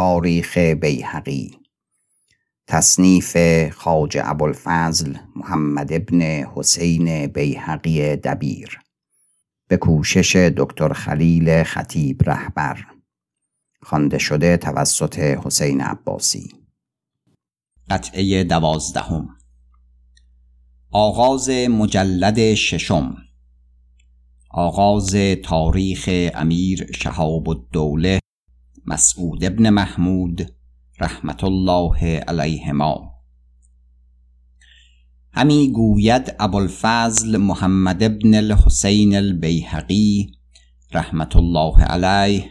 تاریخ بیهقی. تصنیف خاج ابوالفضل محمد ابن حسین بیهقی دبیر. به کوشش دکتر خلیل خطیب رهبر. خوانده شده توسط حسین عباسی. قطعه دوازدهم. آغاز مجلد ششم. آغاز تاریخ امیر شهاب الدوله مسعود ابن محمود رحمت الله علیهما. همی گوید ابوالفضل محمد ابن الحسین البیهقی رحمت الله علیه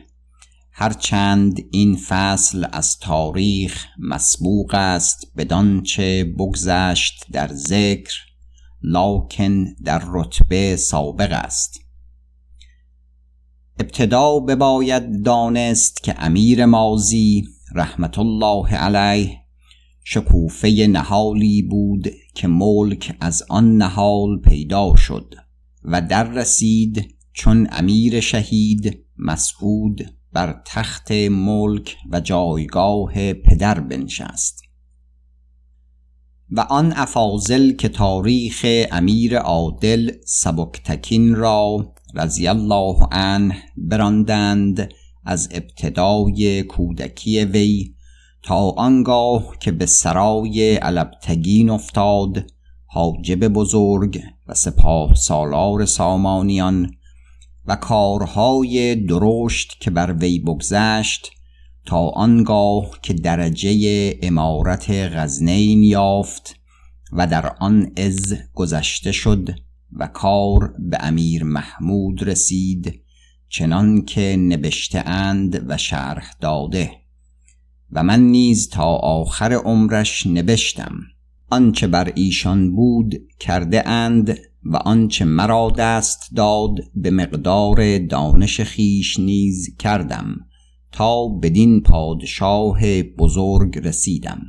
هرچند این فصل از تاریخ مسبوق است بدانچه بگذشت در ذکر لاکن در رتبه سابق است. ابتدا بباید دانست که امیر مازی رحمت الله علیه شکوفه نهالی بود که ملک از آن نهال پیدا شد و در رسید چون امیر شهید مسعود بر تخت ملک و جایگاه پدر بنشست. و آن افاضل که تاریخ امیر عادل سبکتکین را رضی الله عنه براندند از ابتدای کودکی وی تا آنگاه که به سرای علبتگین افتاد حاجب بزرگ و سپاه سالار سامانیان و کارهای درشت که بر وی بگذشت تا آنگاه که درجه امارت غزنین یافت و در آن از گذشته شد. و کار به امیر محمود رسید چنان که نبشته اند و شرح داده. و من نیز تا آخر عمرش نبشتم. آنچه بر ایشان بود کرده اند و آنچه مرا دست داد به مقدار دانش خیش نیز کردم تا بدین پادشاه بزرگ رسیدم.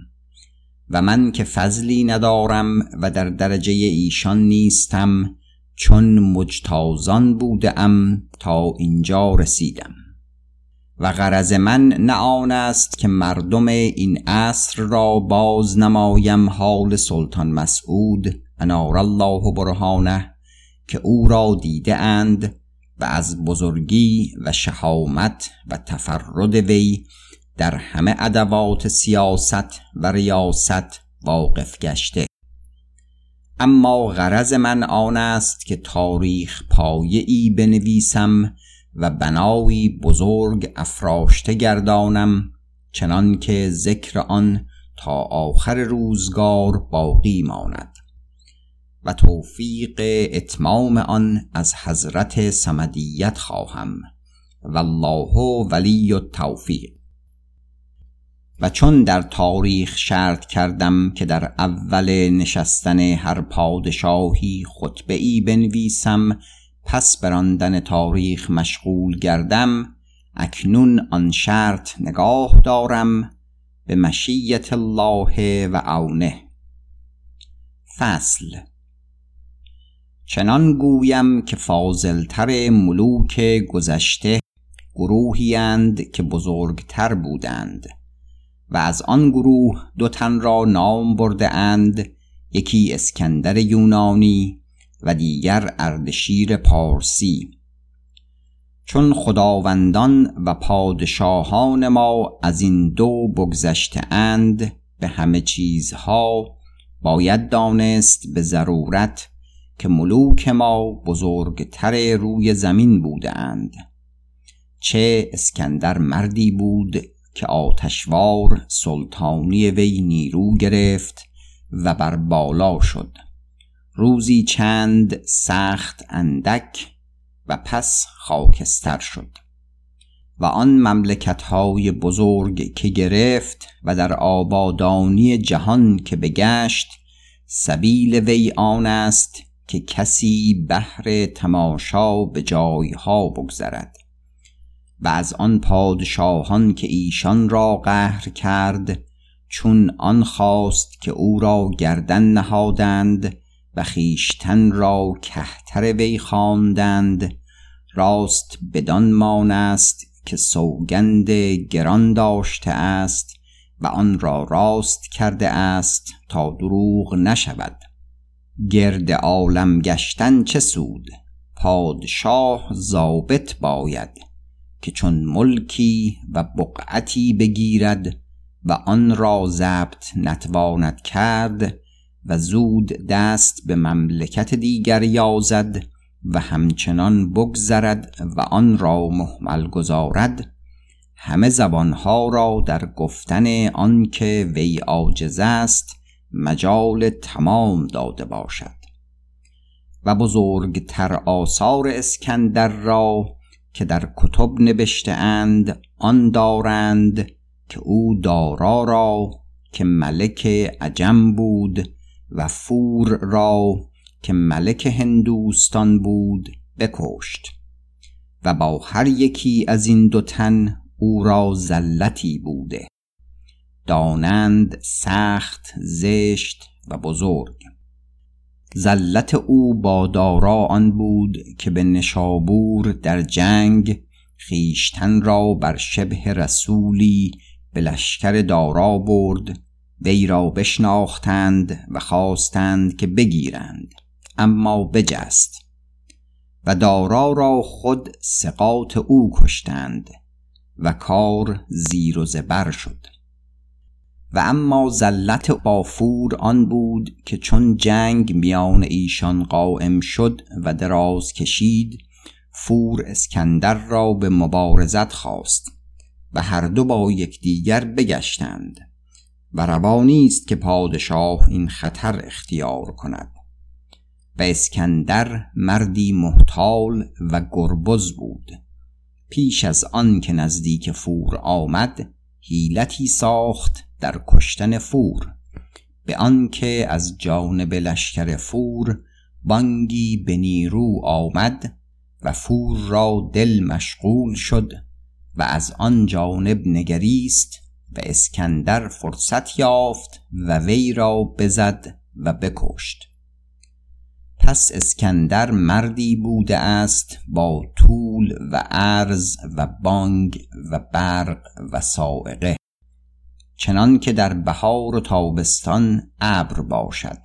و من که فضلی ندارم و در درجه ایشان نیستم چون مجتازان بودم تا اینجا رسیدم. و غرض من نه آن است که مردم این عصر را باز نمایم حال سلطان مسعود انار الله برهانه که او را دیده اند و از بزرگی و شهامت و تفرد وی در همه ادوات سیاست و ریاست واقف گشته. اما غرض من آن است که تاریخ پایه ای بنویسم و بنایی بزرگ افراشته گردانم چنان که ذکر آن تا آخر روزگار باقی ماند. و توفیق اتمام آن از حضرت سمدیت خواهم. والله ولی التوفیق. و چون در تاریخ شرط کردم که در اول نشستن هر پادشاهی خطبه ای بنویسم پس براندن تاریخ مشغول گردم اکنون آن شرط نگاه دارم به مشیت الله و عونه فصل چنان گویم که فاضلتر ملوک گذشته گروهی اند که بزرگتر بودند. و از آن گروه دو تن را نام برده اند یکی اسکندر یونانی و دیگر اردشیر پارسی. چون خداوندان و پادشاهان ما از این دو بگذشته اند به همه چیزها باید دانست به ضرورت که ملوک ما بزرگتر روی زمین بودند چه اسکندر مردی بود که آتشوار سلطانی وی نیرو گرفت و بر بالا شد. روزی چند سخت اندک و پس خاکستر شد و آن مملکت های بزرگ که گرفت و در آبادانی جهان که بگشت سبیل وی آن است که کسی بهر تماشا به جایها بگذرد. و از آن پادشاهان که ایشان را قهر کرد چون آن خواست که او را گردن نهادند و خیشتن را کهتر وی خواندند راست بدان مانست که سوگند گران داشته است و آن را راست کرده است تا دروغ نشود. گرد عالم گشتن چه سود؟ پادشاه ضابط باید. که چون ملکی و بقعتی بگیرد و آن را ضبط نتواند کرد و زود دست به مملکت دیگر یازد و همچنان بگذرد و آن را محمل گذارد همه زبانها را در گفتن آنکه وی عاجز است مجال تمام داده باشد. و بزرگتر آثار اسکندر را که در کتب نبشته اند آن دارند که او دارا را که ملک عجم بود و فور را که ملک هندوستان بود بکشت. و با هر یکی از این دو تن او را زلتی بوده. دانند سخت زشت و بزرگ. زلت او با دارا آن بود که به نشابور در جنگ خیشتن را بر شبه رسولی به لشکر دارا برد. وی را بشناختند و خواستند که بگیرند. اما بجست و دارا را خود سقاط او کشتند و کار زیر و زبر شد. و اما زلت بافور آن بود که چون جنگ میان ایشان قائم شد و دراز کشید فور اسکندر را به مبارزت خواست و هر دو با یکدیگر بگشتند و روانی است که پادشاه این خطر اختیار کند. و اسکندر مردی محتال و گربز بود. پیش از آن که نزدیک فور آمد هیلتی ساخت در کشتن فور به آنکه از جانب لشکر فور بانگی به نیرو آمد و فور را دل مشغول شد و از آن جانب نگریست و اسکندر فرصت یافت و وی را بزد و بکشت. پس اسکندر مردی بوده است با طول و عرض و بانگ و برق و سائقه چنان که در بهار و تابستان ابر باشد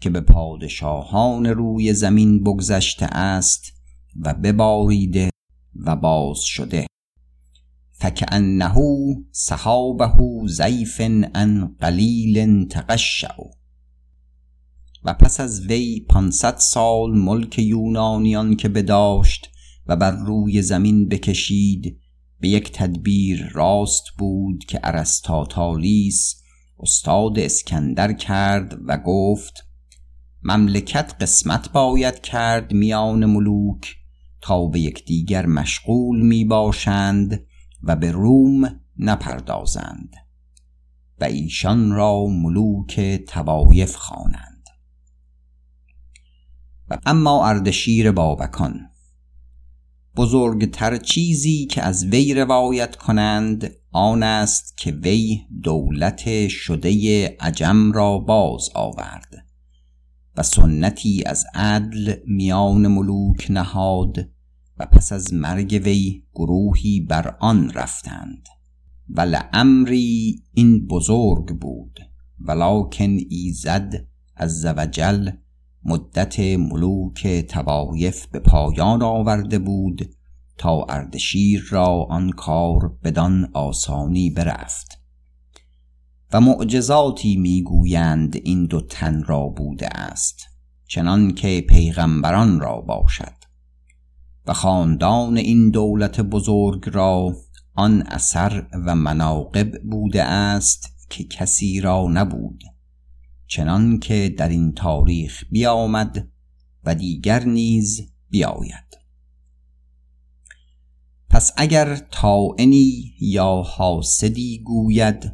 که به پادشاهان روی زمین بگذشته است و بباریده و باز شده. فکأنه صحابه زیف ان قلیل تقشع و پس از وی پانصد سال ملک یونانیان که بداشت و بر روی زمین بکشید به یک تدبیر راست بود که ارستاتالیس استاد اسکندر کرد و گفت مملکت قسمت باید کرد میان ملوک تا به یکدیگر مشغول می باشند و به روم نپردازند و ایشان را ملوک توایف خوانند. و اما اردشیر بابکان. بزرگتر چیزی که از وی روایت کنند آن است که وی دولت شده عجم را باز آورد و سنتی از عدل میان ملوک نهاد و پس از مرگ وی گروهی بر آن رفتند. و لعمری این بزرگ بود ولکن ایزد از زوجل مدت ملوک توایف به پایان آورده بود تا اردشیر را آن کار بدان آسانی برفت. و معجزاتی می‌گویند این دو تن را بوده است چنان که پیغمبران را باشد. و خاندان این دولت بزرگ را آن اثر و مناقب بوده است که کسی را نبود. چنان که در این تاریخ بیامد و دیگر نیز بیاید. پس اگر تائنی یا حاسدی گوید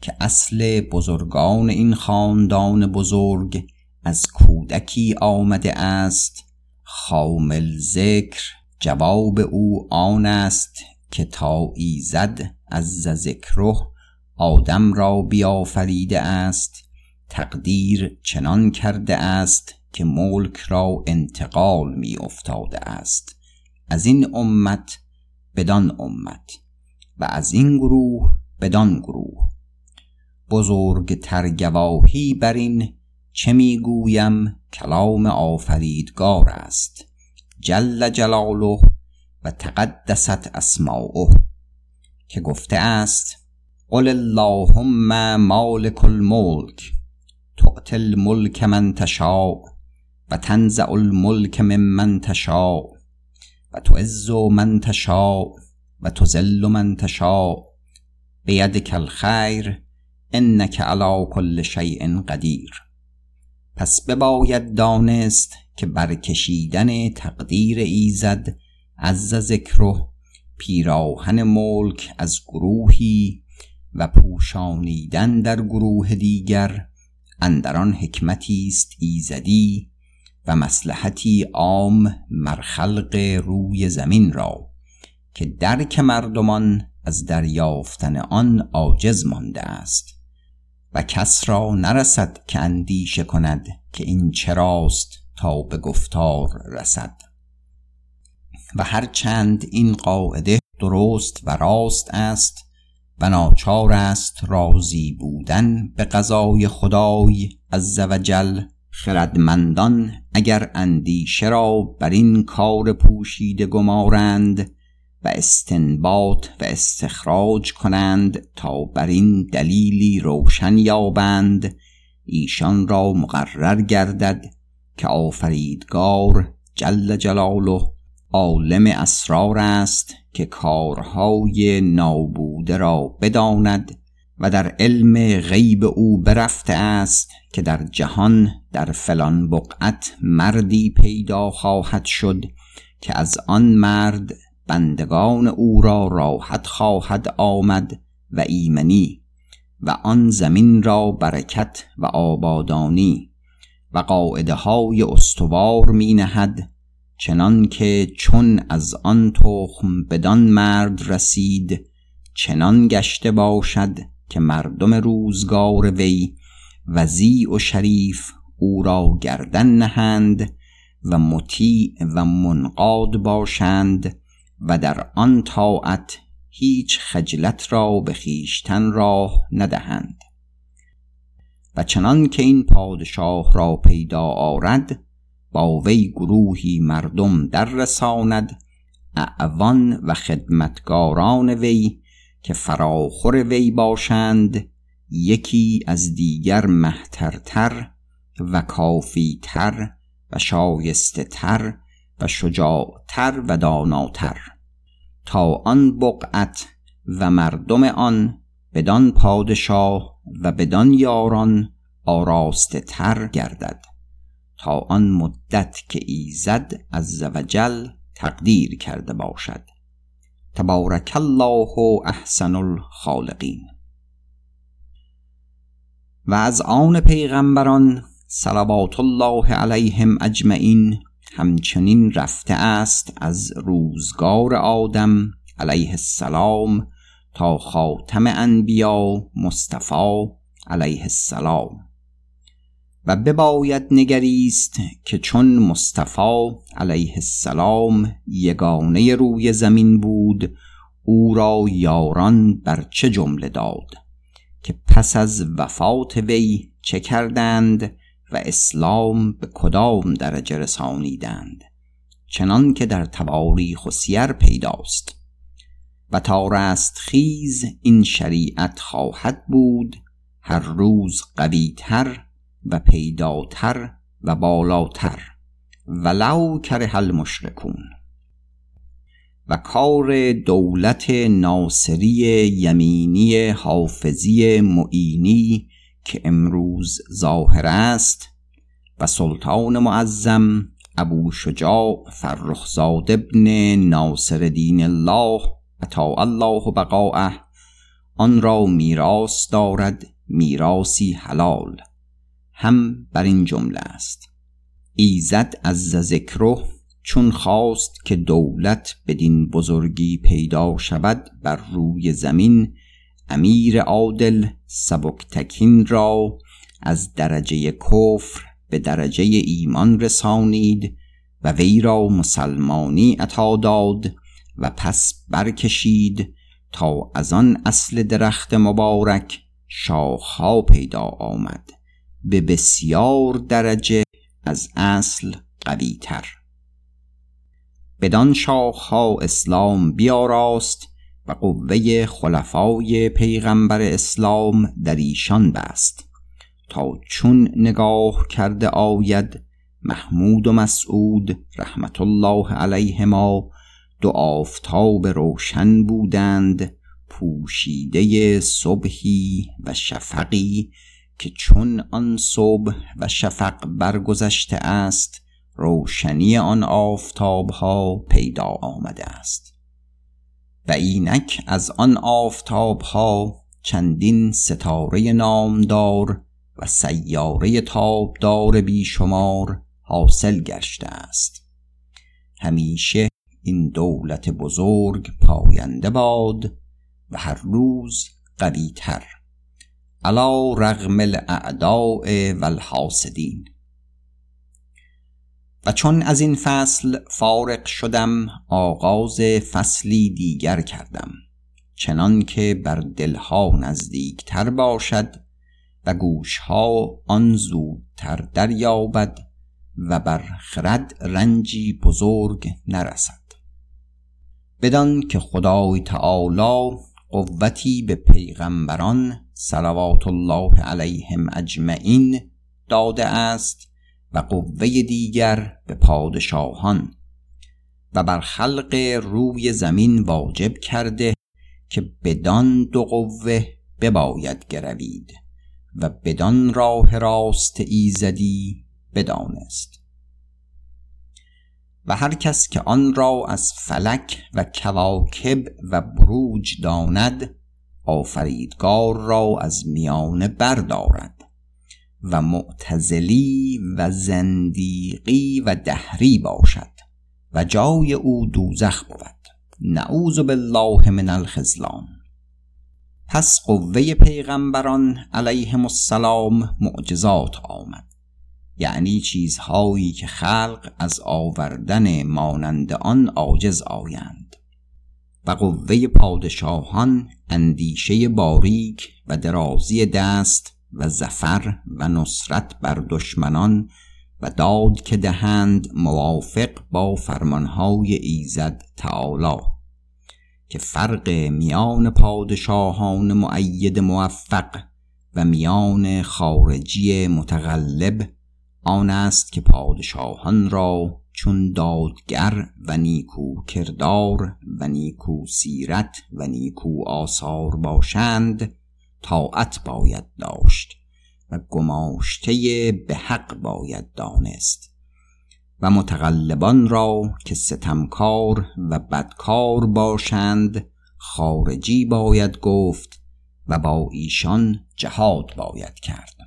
که اصل بزرگان این خاندان بزرگ از کودکی آمده است خامل ذکر جواب او آن است که تا ایزد از ذکره آدم را بیافریده است تقدیر چنان کرده است که ملک را انتقال می افتاده است. از این امت بدان امت و از این گروه بدان گروه. بزرگ ترگواهی بر این چه می‌گویم کلام آفریدگار است. جل جلاله و تقدست اسماؤه که گفته است قل اللهم مالک الملک. تؤتی الملک من تشاء و تنزع الملک ممن تشاء و تعز من تشاء و تذل من تشاء بیدک الخیر انک علی کل شیء قدیر پس بباید دانست که برکشیدن تقدیر ایزد عز ذکره پیراهن ملک از گروهی و پوشانیدن در گروه دیگر اندران حکمتی است ایزدی و مسلحتی عام مرخلق روی زمین را که درک مردمان از دریافتن آن عاجز مانده است. و کس را نرسد که اندیشه کند که این چراست تا به گفتار رسد. و هرچند این قاعده درست و راست است و ناچار است راضی بودن به قضای خدای عز وجل خردمندان اگر اندیشه را بر این کار پوشیده گمارند و استنباط و استخراج کنند تا بر این دلیلی روشن یابند ایشان را مقرر گردد که آفریدگار جل جلاله عالم اسرار است که کارهای نابوده را بداند و در علم غیب او برفته است که در جهان در فلان بقعت مردی پیدا خواهد شد که از آن مرد بندگان او را راحت خواهد آمد و ایمنی و آن زمین را برکت و آبادانی و قاعده های استوار می نهد چنان که چون از آن تخم بدان مرد رسید چنان گشته باشد که مردم روزگار وی وزیع و شریف او را گردن نهند و مطیع و منقاد باشند و در آن طاعت هیچ خجلت را به خیشتن راه ندهند. و چنان که این پادشاه را پیدا آرد با وی گروهی مردم در رساند اعوان و خدمتگاران وی که فراخور وی باشند یکی از دیگر مهترتر و کافیتر و شایسته تر و شجاعتر و داناتر. تا آن بقعت و مردم آن بدان پادشاه و بدان یاران آراسته تر گردد. تا آن مدت که ایزد از وجل تقدیر کرده باشد. تبارک الله احسن الخالقین. و از آن پیغمبران صلوات الله علیهم اجمعین همچنین رفته است از روزگار آدم علیه السلام تا خاتم انبیا مصطفی علیه السلام. و بباید نگریست که چون مصطفی علیه السلام یگانه روی زمین بود او را یاران بر چه جمله داد که پس از وفات وی چه کردند و اسلام به کدام درجه رسانیدند چنان که در تواریخ و سیر پیداست. و تا رست خیز این شریعت خواهد بود هر روز قویتر و پیداتر و بالاتر. ولو کره المشرکون. و کار دولت ناصری یمینی حافظی معینی که امروز ظاهر است و سلطان معظم ابو شجاع فرخزاد ابن ناصر دین الله عطا الله بقاءه آن را میراث دارد میراسی حلال. هم بر این جمله است. ایزد از ذکره چون خواست که دولت بدین بزرگی پیدا شود بر روی زمین امیر عادل سبکتکین را از درجه کفر به درجه ایمان رسانید و وی را مسلمانی عطا داد و پس برکشید تا از آن اصل درخت مبارک شاخها پیدا آمد. به بسیار درجه از اصل قوی تر بدان شاخها اسلام بیاراست و قوه خلفای پیغمبر اسلام در ایشان بست. تا چون نگاه کرده آید محمود و مسعود رحمت الله علیهما دو آفتاب روشن بودند پوشیده صبحی و شفقی که چون آن صبح و شفق برگذشته است روشنی آن آفتاب ها پیدا آمده است. و اینک از آن آفتاب ها چندین ستاره نامدار و سیاره تابدار بیشمار حاصل گشته است. همیشه این دولت بزرگ پاینده باد و هر روز قوی تر علا رغم الاعداء و الحاسدین. و چون از این فصل فارق شدم آغاز فصلی دیگر کردم چنان که بر دلها نزدیکتر باشد و گوشها آن زودتر دریابد و بر خرد رنجی بزرگ نرسد. بدان که خدای تعالی قوتی به پیغمبران صلوات الله علیهم اجمعین داده است و قوه دیگر به پادشاهان و بر خلق روی زمین واجب کرده که بدان دو قوه بباید گروید و بدان راه راست ایزدی بدانست. و هر کس که آن را از فلک و کواکب و بروج داند آفریدگار را از میانه بردارد و معتزلی و زندیقی و دهری باشد و جای او دوزخ بود. نعوذ بالله من الخزلان پس قوه پیغمبران علیهم السلام معجزات آمد. یعنی چیزهایی که خلق از آوردن مانند آن عاجز آیند. و قوه پادشاهان اندیشه باریک و درازی دست و زفر و نصرت بر دشمنان و داد که دهند موافق با فرمانهای ایزد تعالی که فرق میان پادشاهان معید موفق و میان خارجی متغلب آن است که پادشاهان را چون دادگر و نیکو کردار و نیکو سیرت و نیکو آثار باشند طاعت باید داشت و گماشته به حق باید دانست و متغلبان را که ستمکار و بدکار باشند خارجی باید گفت و با ایشان جهاد باید کرد.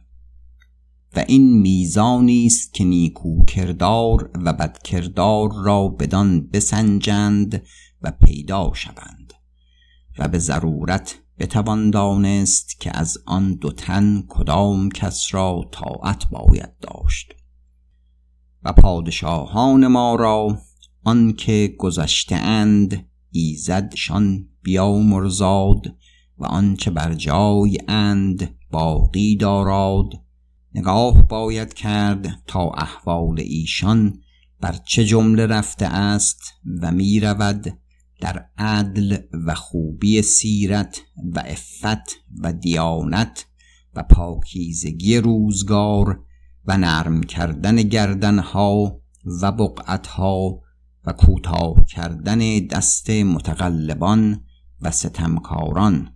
و این میزانی است که نیکو کردار و بد کردار را بدان بسنجند و پیدا شوند و به ضرورت بتوان دانست که از آن دو تن کدام کس را طاعت باید داشت و پادشاهان ما را آنکه گذشته اند ایزدشان بیامرزاد و آنچه بر جای اند باقی داراد نگاه باید کرد تا احوال ایشان بر چه جمله رفته است و می رود در عدل و خوبی سیرت و افت و دیانت و پاکیزگی روزگار و نرم کردن گردنها و بقعتها و کوتاه کردن دست متغلبان و ستمکاران.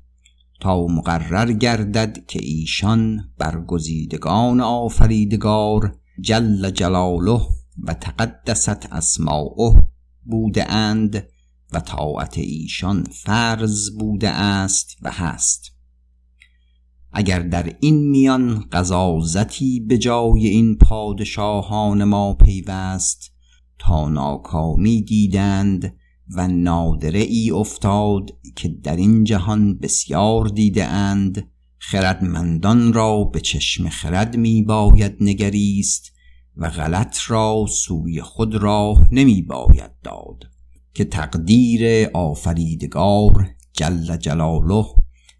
تا مقرر گردد که ایشان برگزیدگان آفریدگار جل جلاله و تقدست اسماؤه بوده اند و طاعت ایشان فرض بوده است و هست. اگر در این میان قضاوتی به جای این پادشاهان ما پیوست تا ناکامی دیدند و نادره ای افتاد که در این جهان بسیار دیده اند. خردمندان را به چشم خرد می باید نگریست و غلط را سوی خود را نمی باید داد که تقدیر آفریدگار جل جلاله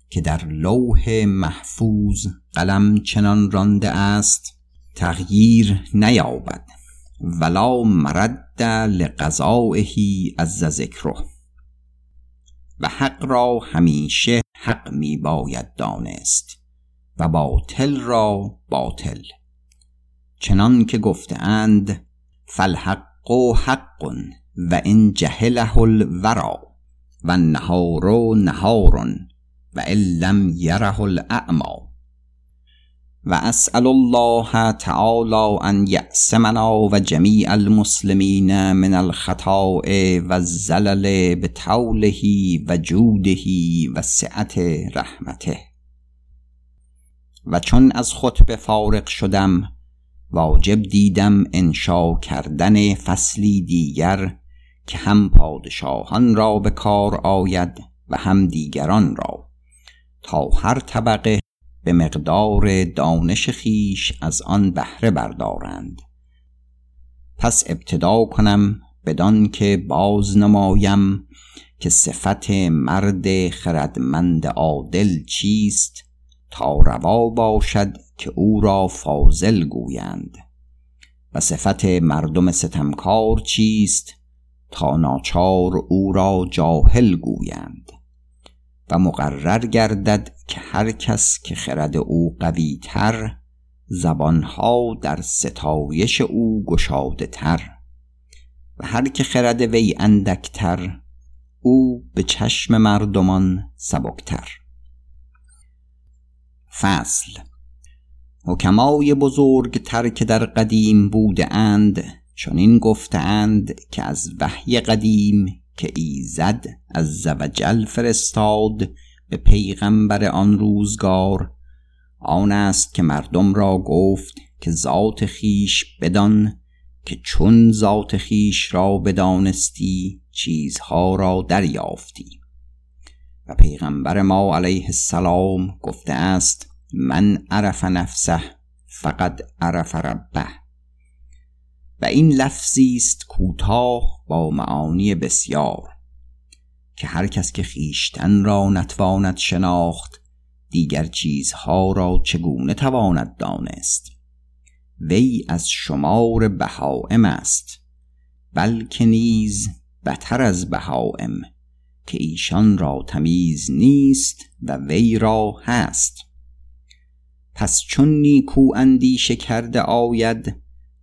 که در لوح محفوظ قلم چنان رانده است تغییر نیابد. ولا مرد لقضائه از ذکره. و حق را همیشه حق می باید دانست و باطل را باطل. چنان که گفتند فالحق حق و ان جهله الورا و النهار نهار و ان یره الاعما و اسأل الله تعالی ان یعصمنا و جمیع المسلمین من الخطاء و الزلل بطوله و جوده و سعت رحمته. و چون از خطبه فارغ شدم واجب دیدم انشا کردن فصلی دیگر که هم پادشاهان را به کار آید و هم دیگران را تا هر طبقه به مقدار دانش خیش از آن بهره بردارند. پس ابتدا کنم بدان که باز نمایم که صفت مرد خردمند عادل چیست تا روا باشد که او را فاضل گویند. و صفت مردم ستمکار چیست تا ناچار او را جاهل گویند. و مقرر گردد که هر کس که خرد او قوی تر زبانها در ستایش او گشاده تر. و هر که خرد وی اندکتر او به چشم مردمان سبکتر فصل حکمای بزرگ تر که در قدیم بوده اند چون گفته اند که از وحی قدیم که ایزد از زوجل فرستاد به پیغمبر آن روزگار. آن است که مردم را گفت که ذات خیش بدان که چون ذات خیش را بدانستی چیزها را دریافتی. و پیغمبر ما علیه السلام گفته است من عرف نفسه فقط عرف ربه. و این لفظی است کوتاه با معانی بسیار. که هر کس که خیشتن را نتواند شناخت دیگر چیزها را چگونه تواند دانست؟ وی از شمار بهائم است بلکه نیز بتر از بهائم که ایشان را تمیز نیست و وی را هست. پس چون نیکو اندیشه کرده آید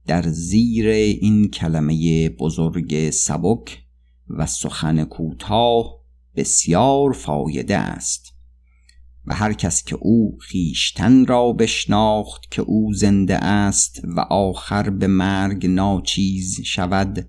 در زیر این کلمه بزرگ سبک و سخن کوتاه بسیار فایده است و هر کس که او خیشتن را بشناخت که او زنده است و آخر به مرگ ناچیز شود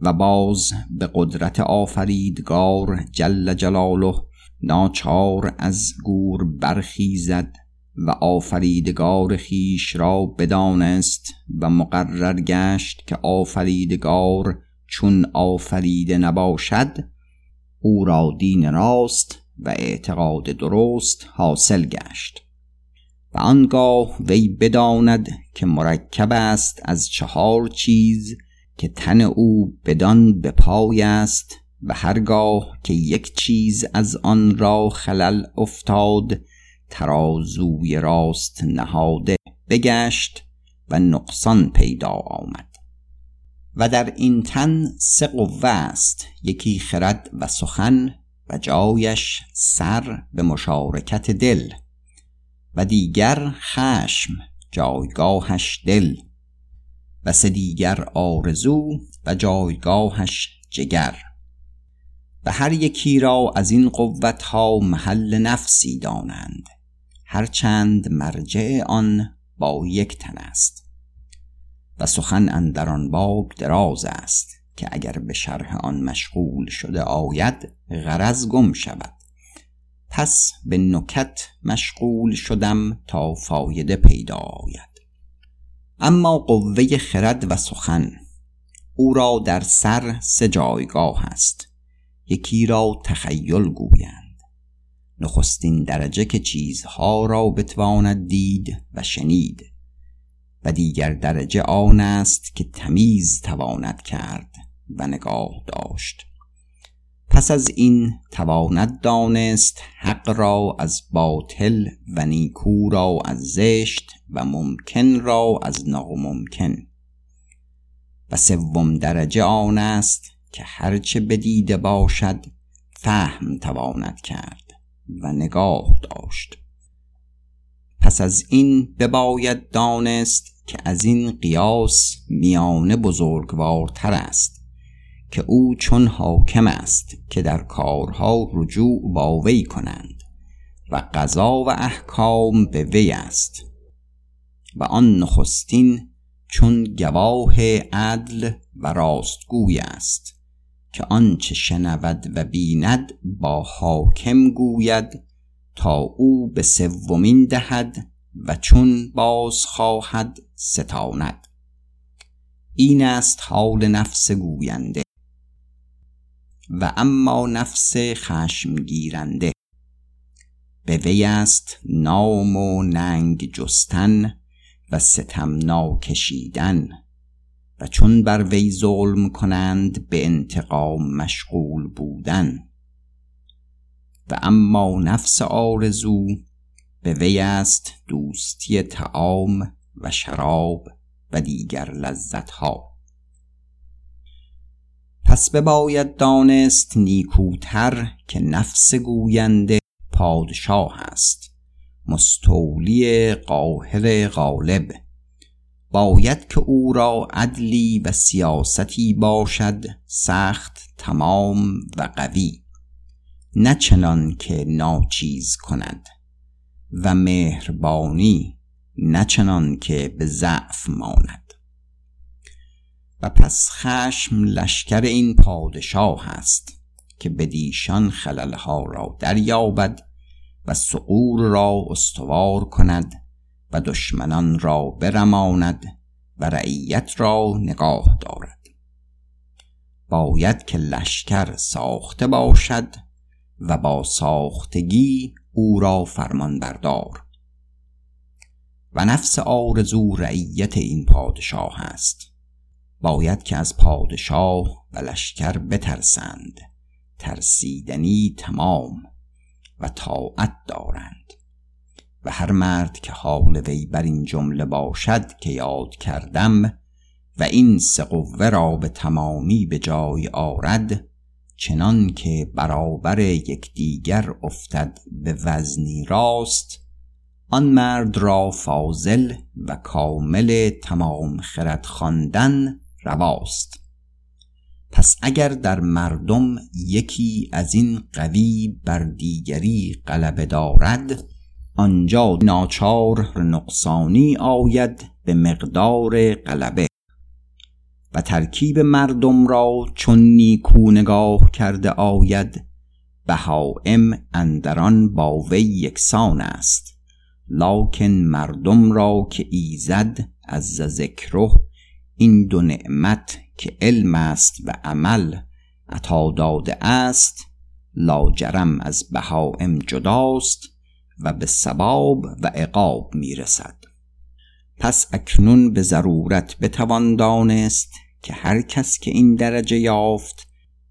و باز به قدرت آفریدگار جل جلاله ناچار از گور برخیزد و آفریدگار خیش را بدانست و مقرر گشت که آفریدگار چون آفریده نباشد او را دین راست و اعتقاد درست حاصل گشت. و آنگاه وی بداند که مرکب است از چهار چیز که تن او بدان به پای است و هرگاه که یک چیز از آن را خلل افتاد ترازوی راست نهاده بگشت و نقصان پیدا آمد. و در این تن سه قوه است یکی خرد و سخن و جایش سر به مشارکت دل و دیگر خشم جایگاهش دل و سه دیگر آرزو و جایگاهش جگر. و هر یکی را از این قوت ها محل نفسی دانند هرچند مرجع آن با یک تن است. و سخن اندر آن باب دراز است که اگر به شرح آن مشغول شده آید غرض گم شود. پس به نکت مشغول شدم تا فایده پیدا آید. اما قوه خرد و سخن او را در سر سه جایگاه است. یکی را تخیل گویند. نخستین درجه که چیزها را بتواند دید و شنید. و دیگر درجه آن است که تمیز تواند کرد و نگاه داشت. پس از این تواند دانست حق را از باطل و نیکو را از زشت و ممکن را از ناممکن. و سوم درجه آن است که هرچه بدیده باشد فهم تواند کرد و نگاه داشت. پس از این بباید دانست که از این قیاس میانه بزرگوارتر است که او چون حاکم است که در کارها رجوع با وی کنند و قضا و احکام به وی است و آن نخستین چون گواه عدل و راستگوی است که آنچه شنود و بیند با حاکم گوید تا او به سومین دهد و چون باز خواهد ستاند. این است حال نفس گوینده. و اما نفس خشم گیرنده به وی است نام و ننگ جستن و ستم ناکشیدن و چون بر وی ظلم کنند به انتقام مشغول بودن. و اما نفس آرزو به وی است دوستی تعام و شراب و دیگر لذت ها پس بباید دانست نیکوتر که نفس گوینده پادشاه است. مستولی قاهر غالب. باید که او را عدلی و سیاستی باشد سخت تمام و قوی. نه چنان که ناچیز کند. و مهربانی نه چنان که به ضعف ماند. و پس خشم لشکر این پادشاه است که بدیشان خللها را دریابد و سقور را استوار کند و دشمنان را برماند و رعیت را نگاه دارد. باید که لشکر ساخته باشد و با ساختگی او را فرمان بردار و نفس آرزو رعیت این پادشاه است. باید که از پادشاه و لشکر بترسند. ترسیدنی تمام و طاعت دارند. و هر مرد که حال وی بر این جمله باشد که یاد کردم و این سه را به تمامی به جای آرد چنان که برابر یکدیگر افتد به وزنی راست آن مرد را فاضل و کامل تمام خرد خواندن رواست. پس اگر در مردم یکی از این قوی بر دیگری غلبه دارد آنجا ناچار نقصانی آید به مقدار غلبه. و ترکیب مردم را چون نیکو نگاه کرده آید بهائم اندران با وی یکسان است. لاکن مردم را که ایزد از ذکره این دو نعمت که علم است و عمل عطا داده است لاجرم از بهائم جداست و به سباب و عقاب می‌رسد. پس اکنون به ضرورت بتوان دانست که هر کس که این درجه یافت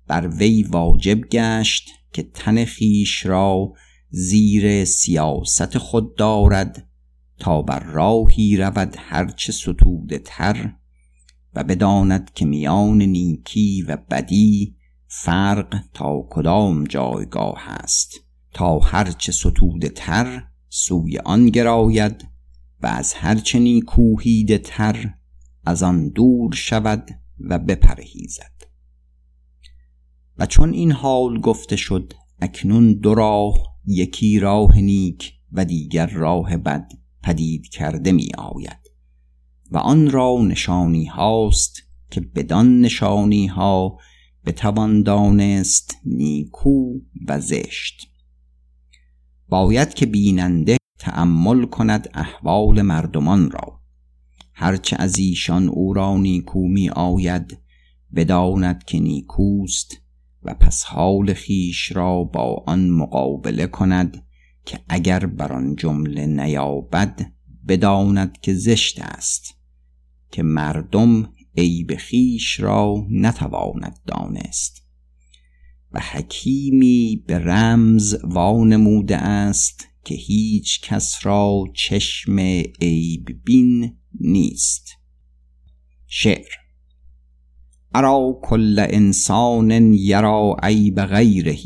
بر وی واجب گشت که تن خیش را زیر سیاست خود دارد تا بر راهی رود هرچه ستوده تر و بداند که میان نیکی و بدی فرق تا کدام جایگاه است. تا هرچه ستوده تر سوی آن گراید و از هرچه نیکوهیده تر از آن دور شود و بپرهیزد. و چون این حال گفته شد اکنون دو راه یکی راه نیک و دیگر راه بد پدید کرده می آید و آن را نشانی هاست که بدان نشانی ها بتوان دانست نیکو و زشت. باید که بیننده تأمل کند احوال مردمان را. هرچه از ایشان او را نیکو می آید بداند که نیکوست و پس حال خیش را با آن مقابله کند که اگر بر آن جمله نیابد بداند که زشت است که مردم عیب خیش را نتواند دانست و حکیمی به رمز وانموده است که هیچ کس را چشم عیب بین نیست. شعر ارا کل انسان یرا عیب غیره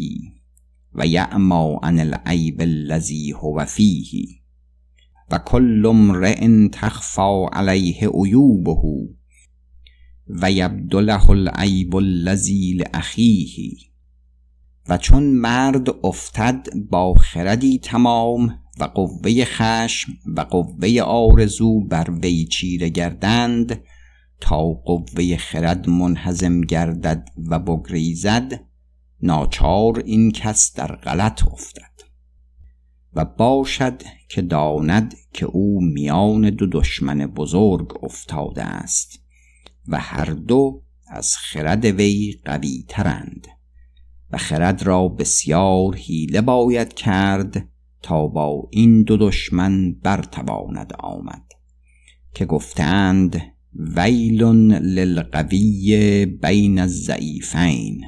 و یعما عن العیب الذی هو فیه و کل امرئ تخفى علیه عیوبه و یبدو له العیب الذی لاخیه و چون مرد افتد با خردی تمام و قوه خشم و قوه آرزو بر وی چیره گردند تا قوه خرد منحزم گردد و بگریزد ناچار این کس در غلط افتد. و باشد که داند که او میان دو دشمن بزرگ افتاده است و هر دو از خرد وی قوی ترند و خرد را بسیار حیله باید کرد تا با این دو دشمن برتواند آمد که گفتند ویل للقوی بین الضعیفین.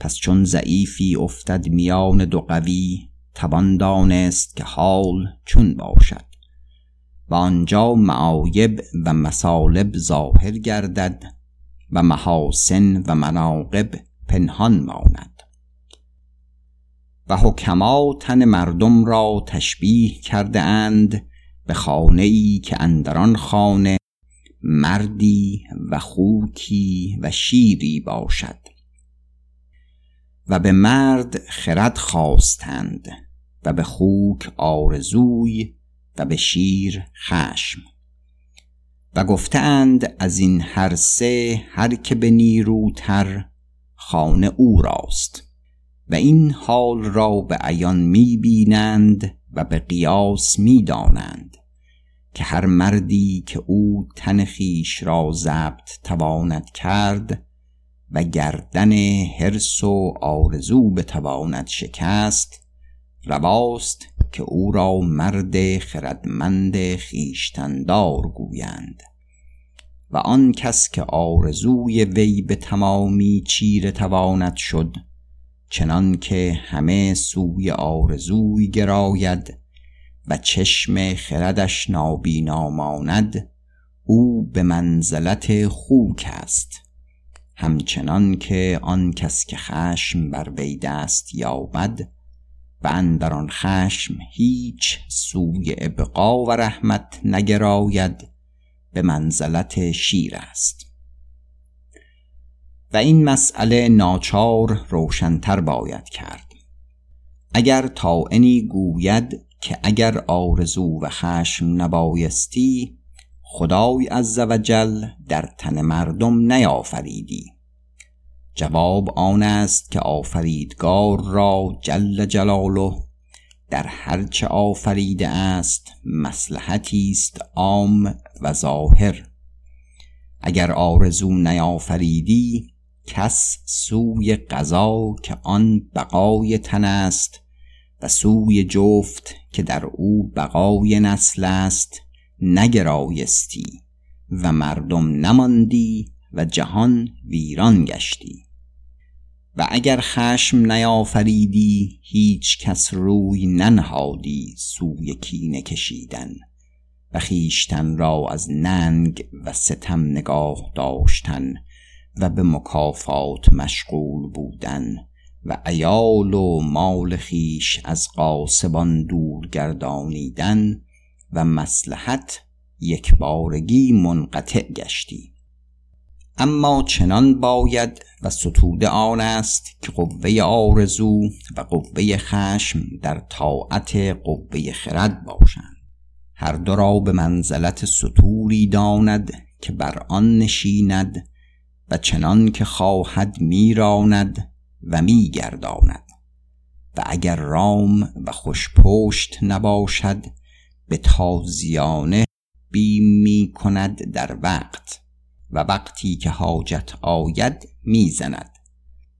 پس چون ضعیفی افتد میان دو قوی توان دانست که حال چون باشد. و آنجا معایب و مسالب ظاهر گردد و محاسن و مناقب پنهان ماند. و حکما تن مردم را تشبیه کرده اند به خانه ای که اندران خانه مردی و خوکی و شیری باشد. و به مرد خرد خواستند و به خوک آرزوی و به شیر خشم. و گفتند از این هر سه هر که به نیروتر خانه او راست. و این حال را به عیان می بینند و به قیاس می دانند که هر مردی که او تن خیش را ضبط تواند کرد و گردن حرس و آرزو بتواند شکست رواست که او را مرد خردمند خیشتندار گویند. و آن کس که آرزوی وی به تمامی چیره تواند شد چنان که همه سوی آرزوی گراید و چشم خردش نابینا ماند او به منزلت خوک است. همچنان که آن کس که خشم بر وی دست یابد و اندر آن خشم هیچ سوی ابقا و رحمت نگراید به منزلت شیر است. و این مسئله ناچار روشنتر باید کرد. اگر طاعنی گوید که اگر آرزو و خشم نبایستی خدای عزوجل در تن مردم نیافریدی. جواب آن است که آفریدگار را جل جلاله در هرچه آفریده است مسلحتی است عام و ظاهر. اگر آرزو نیافریدی کس سوی قضا که آن بقای تن است و سوی جفت که در او بقای نسل است نگرایستی و مردم نماندی و جهان ویران گشتی. و اگر خشم نیافریدی هیچ کس روی ننهادی سوی کینه کشیدن و خیشتن را از ننگ و ستم نگاه داشتن. و به مکافات مشغول بودن و ایال و مال خیش از قاسبان دور گردانیدن و مسلحت یک بارگی منقطع گشتی. اما چنان باید و ستود آن است که قوه آرزو و قوه خشم در طاعت قوه خرد باشند. هر دو را به منزلت ستوری داند که بر آن نشیند و چنان که خواهد میراند و میگرداند. و اگر رام و خوشپشت نباشد به تازیانه بیم می کند در وقت و وقتی که حاجت آید می‌زند.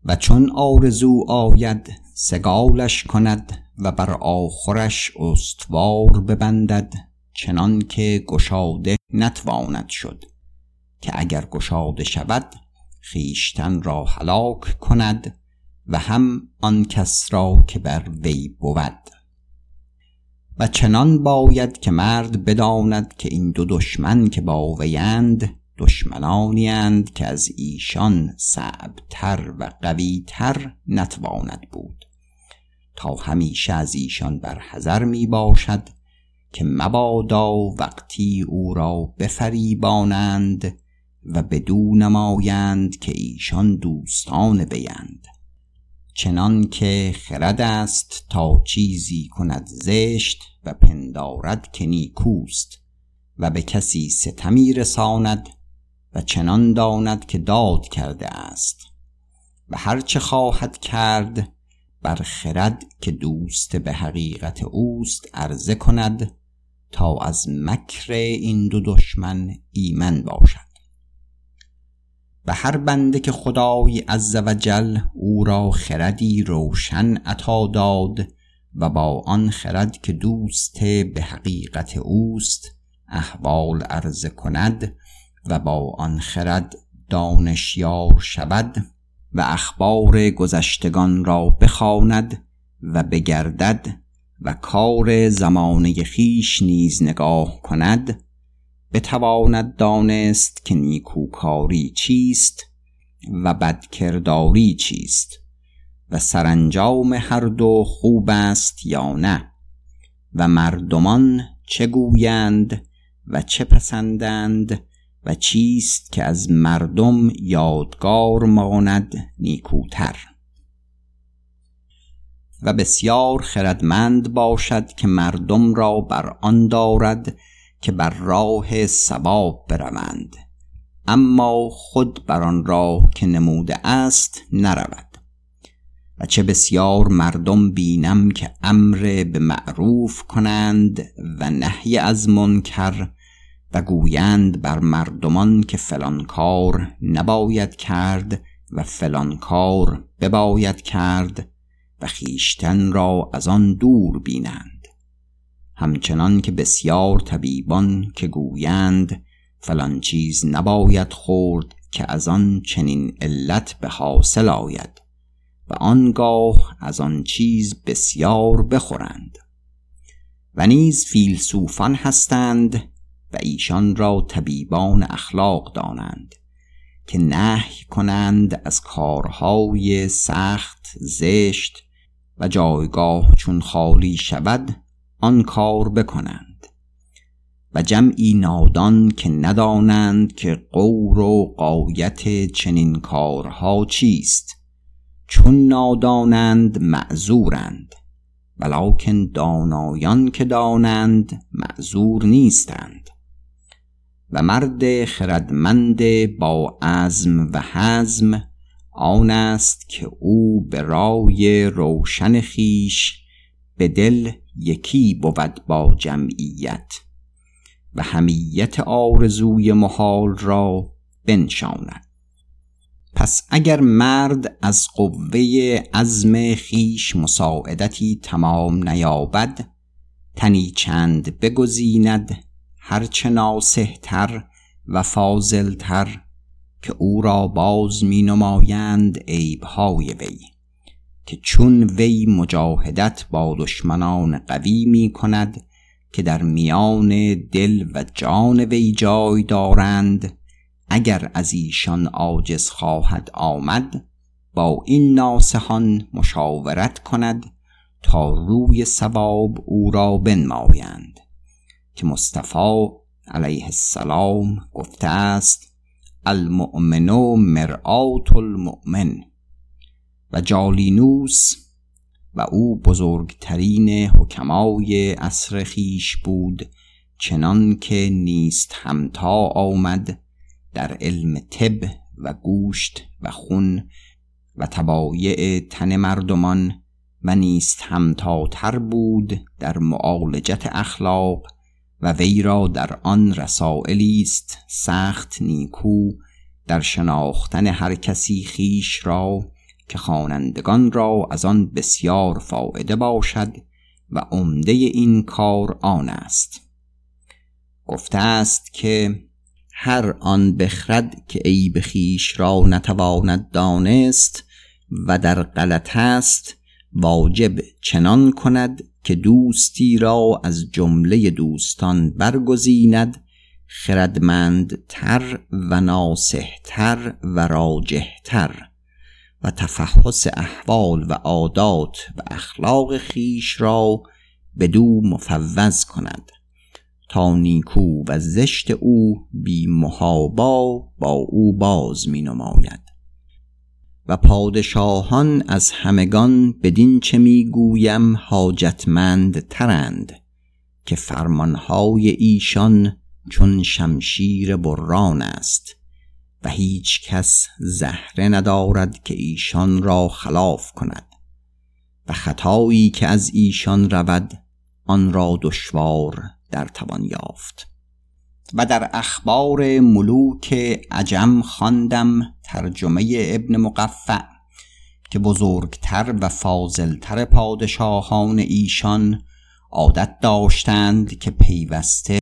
و چون آرزو آید سگالش کند و بر آخرش استوار ببندد چنان که گشاده نتواند شد. که اگر گشاده شود خیشتن را هلاک کند و هم آن کس را که بر وی بود. و چنان باید که مرد بداند که این دو دشمن که با ویند دشمنانی که از ایشان صعبتر و قویتر نتواند بود. تا همیشه از ایشان بر حذر می باشد که مبادا وقتی او را بفریبانند و بدو نمایند که ایشان دوستان ویند. چنان که خرد است تا چیزی کند زشت و پندارد که نیکوست و به کسی ستمی رساند و چنان داند که داد کرده است. و هرچه خواهد کرد بر خرد که دوست به حقیقت اوست عرضه کند تا از مکر این دو دشمن ایمن باشد. و هر بنده که خدای عز و جل او را خردی روشن عطا داد و با آن خرد که دوست به حقیقت اوست احوال عرضه کند و با آن خرد دانشیار شود و اخبار گذشتگان را بخواند و بگردد و کار زمانه خیش نیز نگاه کند بتواند دانست که نیکوکاری چیست و بدکرداری چیست و سرانجام هر دو خوب است یا نه و مردمان چه گویند و چه پسندند و چیست که از مردم یادگار ماند نیکوتر. و بسیار خردمند باشد که مردم را بر آن دارد که بر راه سباب بروند. اما خود بر آن راه که نموده است نرود. و چه بسیار مردم بینم که امر به معروف کنند و نهی از منکر و گویند بر مردمان که فلان کار نباید کرد و فلان کار بباید کرد و خیشتن را از آن دور بینند. همچنان که بسیار طبیبان که گویند فلان چیز نباید خورد که از آن چنین علت به حاصل آید و آنگاه از آن چیز بسیار بخورند. و نیز فیلسوفان هستند و ایشان را طبیبان اخلاق دانند که نهی کنند از کارهای سخت زشت و جایگاه چون خالی شود آن کار بکنند و جمعی نادان که ندانند که قور و قایت چنین کارها چیست چون نادانند معذورند ولکن دانایان که دانند معذور نیستند. و مرد خردمند با عزم و حزم آن است که او به رای روشن خیش به دل یکی بود با جمعیت و همیت آرزوی محال را بنشاند. پس اگر مرد از قوه عزم خیش مساعدتی تمام نیابد تنی چند بگزیند هرچه ناسهتر و فاضلتر که او را باز می نمایند عیبهای وی. که چون وی مجاهدت با دشمنان قوی می کند که در میان دل و جان وی جای دارند اگر از ایشان عاجز خواهد آمد با این ناسهان مشاورت کند تا روی ثواب او را بنمایند. که مصطفی علیه السلام گفته است المؤمن مرآت المؤمن. و جالینوس و او بزرگترین حکمای عصر خیش بود چنان که نیست همتا آمد در علم طب و گوشت و خون و تبایع تن مردمان و نیست همتاتر بود در معالجت اخلاق و وی را در آن رسائلی است سخت نیکو در شناختن هر کسی خیش را که خوانندگان را از آن بسیار فایده باشد و عمده این کار آن است. گفته است که هر آن بخرد که عیب خیش را نتواند دانست و در غلط است واجب چنان کند که دوستی را از جمله دوستان برگزیند خردمندتر و ناسهتر و راجهتر و تفحص احوال و عادات و اخلاق خیش را بدو مفوض کند تا نیکو و زشت او بی محابا با او باز می نماید و پادشاهان از همگان بدین چه می گویم حاجتمند ترند که فرمانهای ایشان چون شمشیر بران است. و هیچ کس زهره ندارد که ایشان را خلاف کند و خطایی که از ایشان رود آن را دشوار در توان یافت. و در اخبار ملوک عجم خواندم ترجمه ابن مقفع که بزرگتر و فاضلتر پادشاهان ایشان عادت داشتند که پیوسته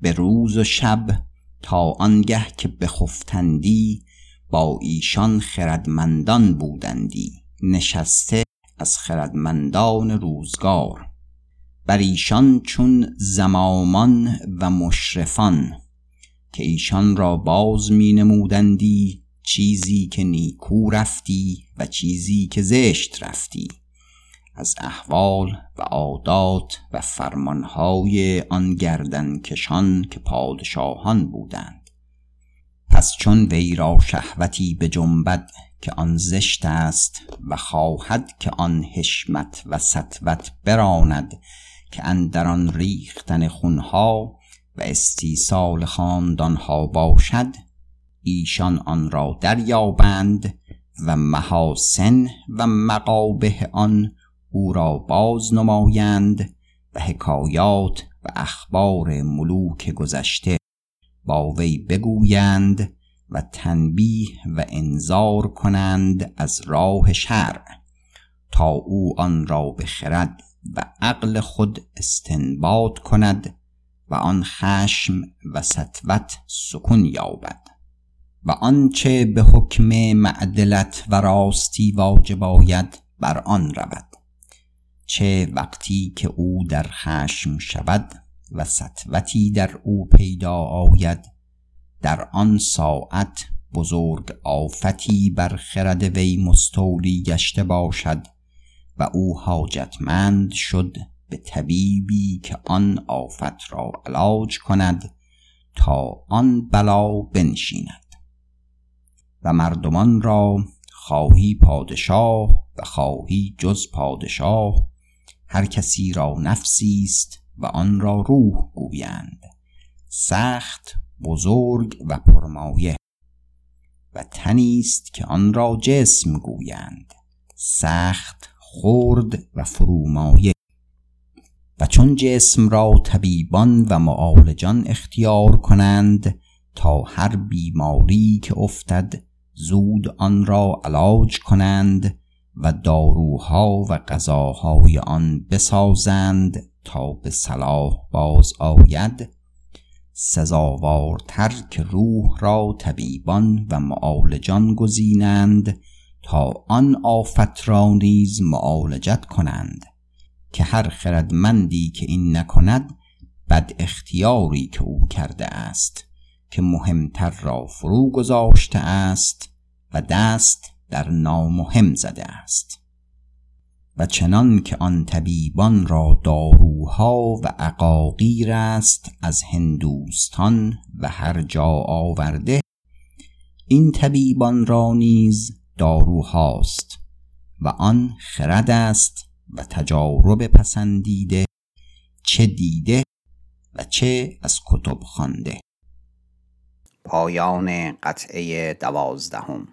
به روز و شب تا آنگه که بخفتندی با ایشان خردمندان بودندی نشسته از خردمندان روزگار. بر ایشان چون زمامان و مشرفان که ایشان را باز می نمودندی چیزی که نیکو رفتی و چیزی که زشت رفتی. از احوال و عادات و فرمانهای آن گردن کشان که پادشاهان بودند. پس چون وی را شهوتی به جنبد که آن زشت است و خواهد که آن حشمت و سطوت براند که اندران ریختن خونها و استیصال خاندانها باشد ایشان آن را دریابند و محاسن و مقابه آن او را باز نمایند و حکایات و اخبار ملوک گذشته با وی بگویند و تنبیه و انذار کنند از راه شرع تا او آن را به خرد و عقل خود استنباط کند و آن خشم و سطوت سکون یابد و آنچه به حکم معدلت و راستی واجب آید بر آن رود. چه وقتی که او در خشم شود و سطوتی در او پیدا آید در آن ساعت بزرگ آفتی بر خرد وی مستولی گشته باشد و او حاجتمند شد به طبیبی که آن آفت را علاج کند تا آن بلا بنشیند. و مردمان را خواهی پادشاه و خواهی جز پادشاه هر کسی را نفسی است و آن را روح گویند سخت بزرگ و پرمایه. و تنی است که آن را جسم گویند سخت خرد و فرومایه. و چون جسم را طبیبان و معالجان اختیار کنند تا هر بیماری که افتد زود آن را علاج کنند و داروها و غذاهای آن بسازند تا به صلاح باز آید سزاوارتر که روح را طبیبان و معالجان گزینند تا آن آفت را نیز معالجت کنند که هر خردمندی که این نکند بد اختیاری که او کرده است که مهمتر را فرو گذاشته است و دست در نامهم زده است. و چنان که آن طبیبان را داروها و عقاقیر است از هندوستان و هر جا آورده این طبیبان را نیز داروهاست و آن خرد است و تجارب پسندیده چه دیده و چه از کتب خوانده. پایان قطعه دوازدهم.